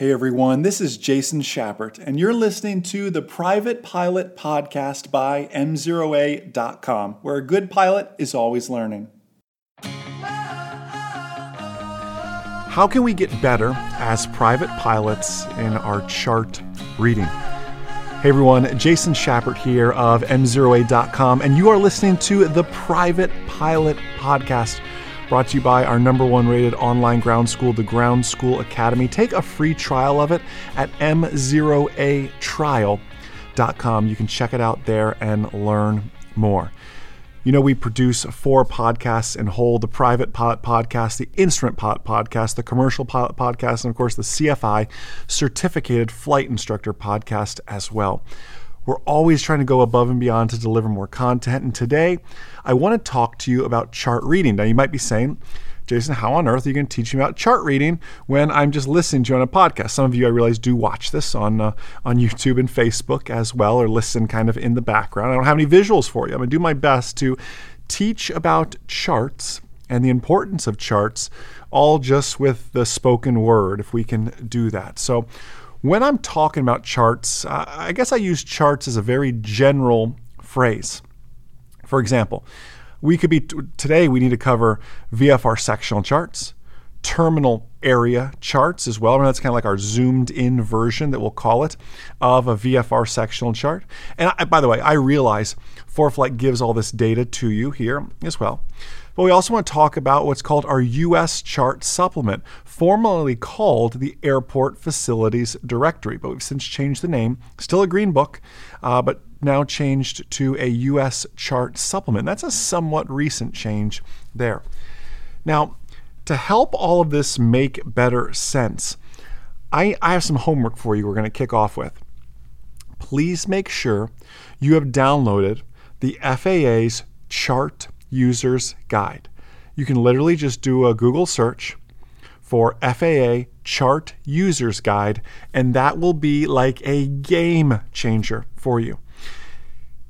Hey everyone, this is Jason Schappert, and you're listening to the Private Pilot Podcast by M0A.com, where a good pilot is always learning. How can we get better as private pilots in our chart reading? Hey everyone, Jason Schappert here of M0A.com, and you are listening to the Private Pilot Podcast brought to you by our number one rated online ground school, the Ground School Academy. Take a free trial of it at m0atrial.com. You can check it out there and learn more. You know, we produce four podcasts in whole the private pilot podcast, the instrument pilot podcast, the commercial pilot podcast, and of course the CFI certificated flight instructor podcast as well. We're always trying to go above and beyond to deliver more content. And today, I want to talk to you about chart reading. Now, you might be saying, Jason, how on earth are you going to teach me about chart reading when I'm just listening to you on a podcast? Some of you, I realize, do watch this on uh, on YouTube and Facebook as well, or listen kind of in the background. I don't have any visuals for you. I'm going to do my best to teach about charts and the importance of charts, all just with the spoken word, if we can do that. So, when I'm talking about charts, I guess I use charts as a very general phrase. For example, we could be today we need to cover VFR sectional charts, terminal area charts as well. And that's kind of like our zoomed in version that we'll call it of a VFR sectional chart. And I, by the way, I realize ForeFlight gives all this data to you here as well. But we also want to talk about what's called our U.S. chart supplement, formerly called the Airport Facilities Directory, but we've since changed the name. Still a green book, uh, but now changed to a U.S. chart supplement. That's a somewhat recent change there. Now, to help all of this make better sense, I, I have some homework for you we're going to kick off with. Please make sure you have downloaded the FAA's chart User's Guide. You can literally just do a Google search for FAA Chart User's Guide, and that will be like a game changer for you.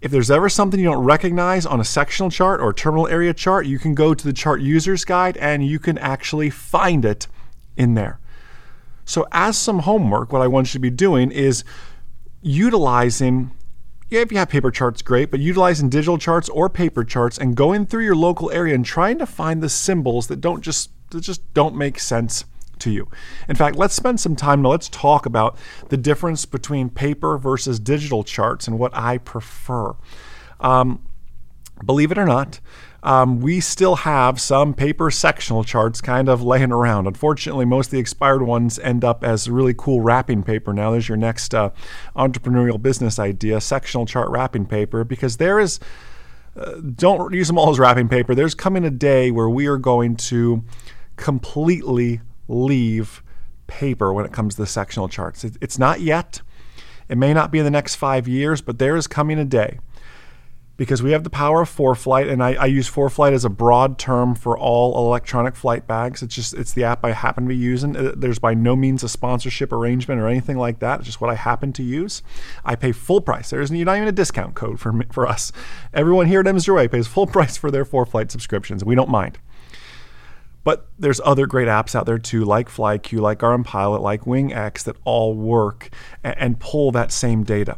If there's ever something you don't recognize on a sectional chart or terminal area chart, you can go to the Chart User's Guide and you can actually find it in there. So, as some homework, what I want you to be doing is utilizing yeah, if you have paper charts, great, but utilizing digital charts or paper charts and going through your local area and trying to find the symbols that don't just that just don't make sense to you. In fact, let's spend some time now. Let's talk about the difference between paper versus digital charts and what I prefer. Um, believe it or not, um, we still have some paper sectional charts kind of laying around. Unfortunately, most of the expired ones end up as really cool wrapping paper. Now, there's your next uh, entrepreneurial business idea sectional chart wrapping paper, because there is. Uh, don't use them all as wrapping paper. There's coming a day where we are going to completely leave paper when it comes to the sectional charts. It, it's not yet. It may not be in the next five years, but there is coming a day because we have the power of ForeFlight, and I, I, use ForeFlight as a broad term for all electronic flight bags. It's just it's the app I happen to be using. Uh, there's by no means a sponsorship arrangement or anything like that. It's just what I happen to use. I pay full price. There's not even a discount code for for us. Everyone here at M0A pays full price for their ForeFlight subscriptions. We don't mind. But there's other great apps out there too, like FlyQ, like Garmin Pilot, like WingX, that all work and pull that same data.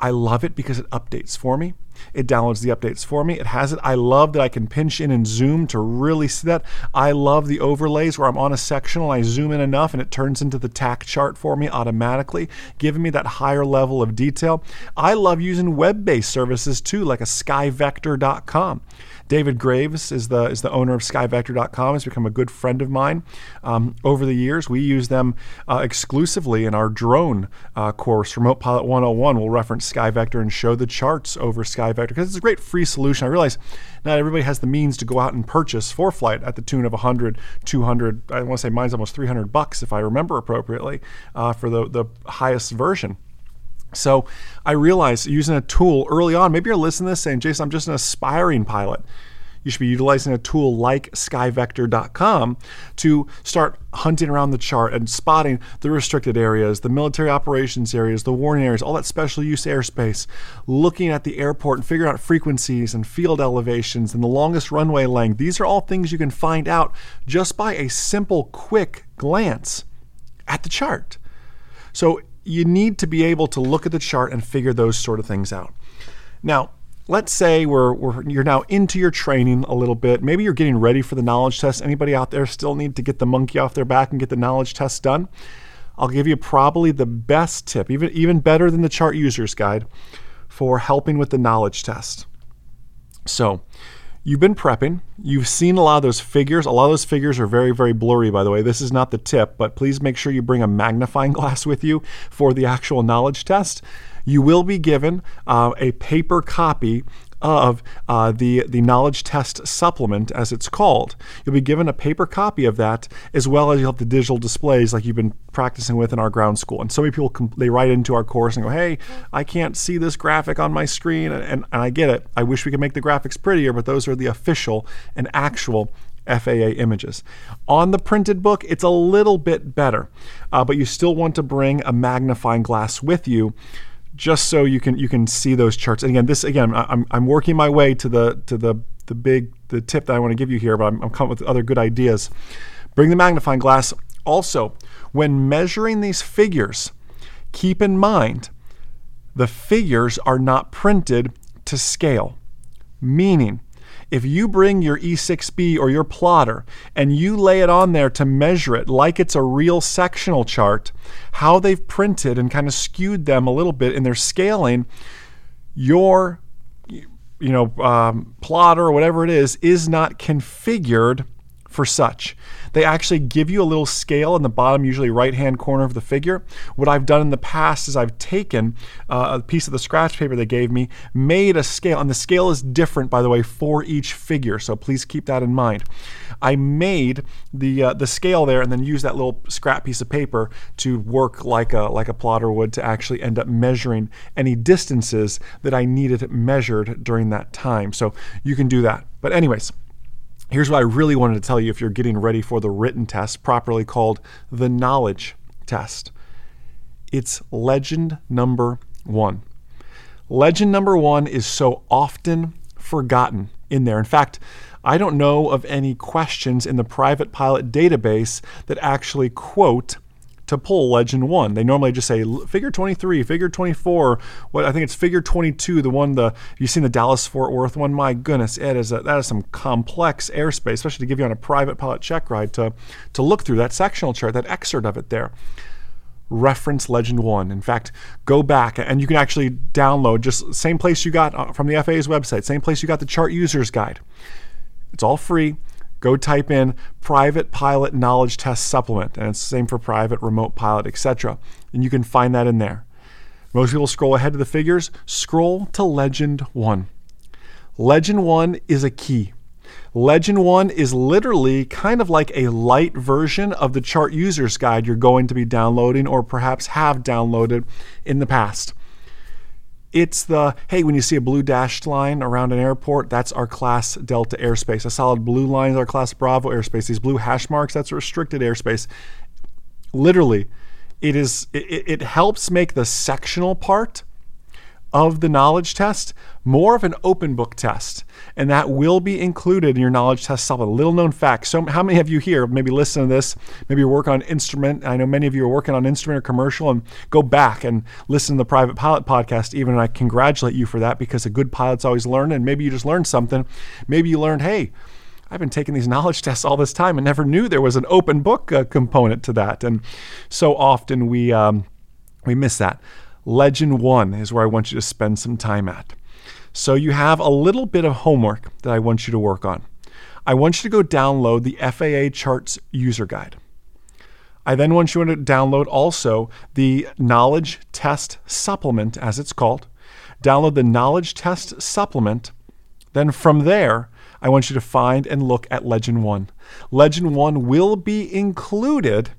I love it because it updates for me. It downloads the updates for me. It has it. I love that I can pinch in and zoom to really see that. I love the overlays where I'm on a sectional, I zoom in enough and it turns into the TAC chart for me automatically, giving me that higher level of detail. I love using web based services too, like a skyvector.com. David Graves is the is the owner of SkyVector.com. Has become a good friend of mine um, over the years. We use them uh, exclusively in our drone uh, course, Remote Pilot 101. We'll reference SkyVector and show the charts over SkyVector because it's a great free solution. I realize not everybody has the means to go out and purchase ForeFlight at the tune of 100, 200. I want to say mine's almost 300 bucks if I remember appropriately uh, for the the highest version. So I realized using a tool early on, maybe you're listening to this saying, Jason, I'm just an aspiring pilot. You should be utilizing a tool like skyvector.com to start hunting around the chart and spotting the restricted areas, the military operations areas, the warning areas, all that special use airspace, looking at the airport and figuring out frequencies and field elevations and the longest runway length. These are all things you can find out just by a simple, quick glance at the chart. So you need to be able to look at the chart and figure those sort of things out. Now, let's say we're, we're, you're now into your training a little bit. Maybe you're getting ready for the knowledge test. Anybody out there still need to get the monkey off their back and get the knowledge test done? I'll give you probably the best tip, even even better than the chart users guide for helping with the knowledge test. So, you've been prepping. You've seen a lot of those figures. A lot of those figures are very, very blurry, by the way. This is not the tip, but please make sure you bring a magnifying glass with you for the actual knowledge test. You will be given uh, a paper copy of uh, the, the knowledge test supplement, as it's called. You'll be given a paper copy of that, as well as you'll have the digital displays like you've been practicing with in our ground school. And so many people, they write into our course and go, hey, I can't see this graphic on my screen. And, and, and I get it. I wish we could make the graphics prettier, but those are the official and actual FAA images. On the printed book, it's a little bit better, uh, but you still want to bring a magnifying glass with you just so you can you can see those charts. And again, this again, I'm, I'm working my way to the to the the big the tip that I want to give you here, but I'm, I'm coming with other good ideas. Bring the magnifying glass. Also, when measuring these figures, keep in mind the figures are not printed to scale, meaning if you bring your E6B or your plotter and you lay it on there to measure it like it's a real sectional chart, how they've printed and kind of skewed them a little bit in their scaling, your you know um, plotter or whatever it is is not configured for such. They actually give you a little scale in the bottom, usually right hand corner of the figure. What I've done in the past is I've taken uh, a piece of the scratch paper they gave me, made a scale, and the scale is different, by the way, for each figure. So please keep that in mind. I made the uh, the scale there, and then used that little scrap piece of paper to work like a like a plotter would to actually end up measuring any distances that I needed measured during that time. So you can do that. But anyways. Here's what I really wanted to tell you if you're getting ready for the written test, properly called the knowledge test. It's legend number one. Legend number one is so often forgotten in there. In fact, I don't know of any questions in the private pilot database that actually quote to pull Legend 1. They normally just say figure 23, figure 24, what I think it's figure 22, the one the you've seen the Dallas Fort Worth one. My goodness, it is a, that is some complex airspace, especially to give you on a private pilot check ride to to look through that sectional chart, that excerpt of it there. Reference legend 1 in fact go back and you can actually download just same place you got uh, from the faa's website same place you got the chart users guide. It's all free go type in private pilot knowledge test supplement and it's the same for private remote pilot etc and you can find that in there. Most people scroll ahead to the figures. Scroll to legend 1 legend 1 is a key. Legend 1 is literally kind of like a light version of the chart users guide you're going to be downloading or perhaps have downloaded in the past it's the, hey, when you see a blue dashed line around an airport, that's our class Delta airspace. A solid blue line is our class Bravo airspace. These blue hash marks, that's restricted airspace. Literally, it is it, it helps make the sectional part of the knowledge test more of an open book test and that will be included in your knowledge test supplement. Little known fact. So, how many of you here maybe listen to this? Maybe you work on instrument. I know many of you are working on instrument or commercial, and go back and listen to the Private Pilot podcast. Even, and I congratulate you for that because a good pilot's always learn. And maybe you just learned something. Maybe you learned, hey. I've been taking these knowledge tests all this time and never knew there was an open book uh, component to that. And so often we um, we miss that. Legend one is where I want you to spend some time at. So you have a little bit of homework that I want you to work on. I want you to go download the FAA Charts User Guide. I then want you to download also the Knowledge Test Supplement, as it's called. Download the Knowledge Test Supplement. Then from there, I want you to find and look at Legend 1. Legend 1 will be included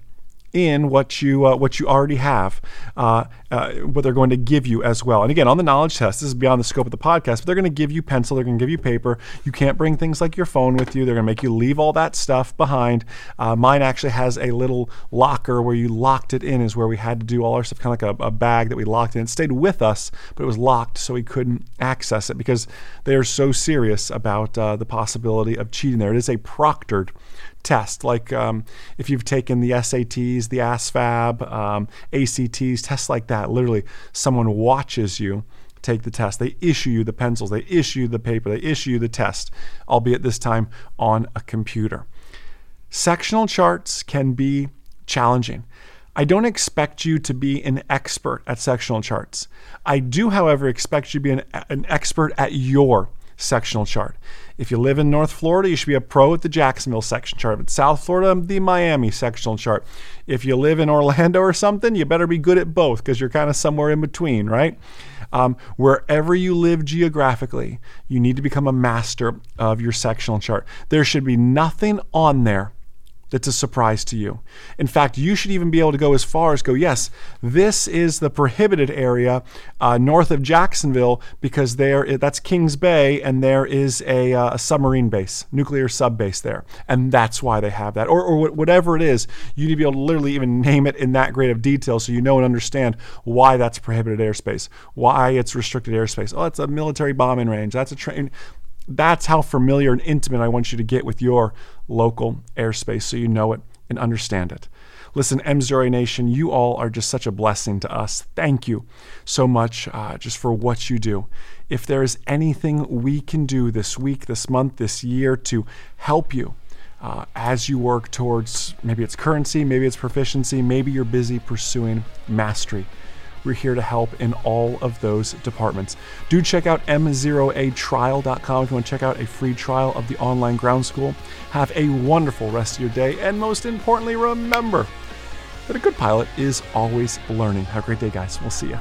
in what you uh, what you already have, uh, uh, what they're going to give you as well. And again, on the knowledge test, this is beyond the scope of the podcast, but they're going to give you pencil, they're going to give you paper. You can't bring things like your phone with you. They're going to make you leave all that stuff behind. Uh, mine actually has a little locker where you locked it in, is where we had to do all our stuff, kind of like a, a bag that we locked in. It stayed with us, but it was locked, so we couldn't access it because they are so serious about uh, the possibility of cheating there. It is a proctored test, like um, if you've taken the SATs, the ASVAB, um, ACTs, tests like that. Literally, someone watches you take the test. They issue you the pencils, they issue the paper, they issue you the test, albeit this time on a computer. Sectional charts can be challenging. I don't expect you to be an expert at sectional charts. I do, however, expect you to be an, an expert at your sectional chart. If you live in North Florida, you should be a pro at the Jacksonville section chart. It's South Florida, the Miami sectional chart. If you live in Orlando or something, you better be good at both because you're kind of somewhere in between, right? Um, wherever you live geographically, you need to become a master of your sectional chart. There should be nothing on there that's a surprise to you. In fact, you should even be able to go as far as go, yes, this is the prohibited area uh, north of Jacksonville because there that's Kings Bay and there is a, uh, a, submarine base, nuclear sub base there, and that's why they have that. Or, or whatever it is, you need to be able to literally even name it in that grade of detail so you know and understand why that's prohibited airspace, why it's restricted airspace. Oh, it's a military bombing range. That's a train. That's how familiar and intimate I want you to get with your local airspace so you know it and understand it. Listen, M0A Nation, you all are just such a blessing to us. Thank you so much uh, just for what you do. If there is anything we can do this week, this month, this year to help you uh, as you work towards maybe it's currency, maybe it's proficiency, maybe you're busy pursuing mastery we're here to help in all of those departments. Do check out m0atrial.com if you want to check out a free trial of the online ground school. Have a wonderful rest of your day, and most importantly, remember that a good pilot is always learning. Have a great day, guys. We'll see you.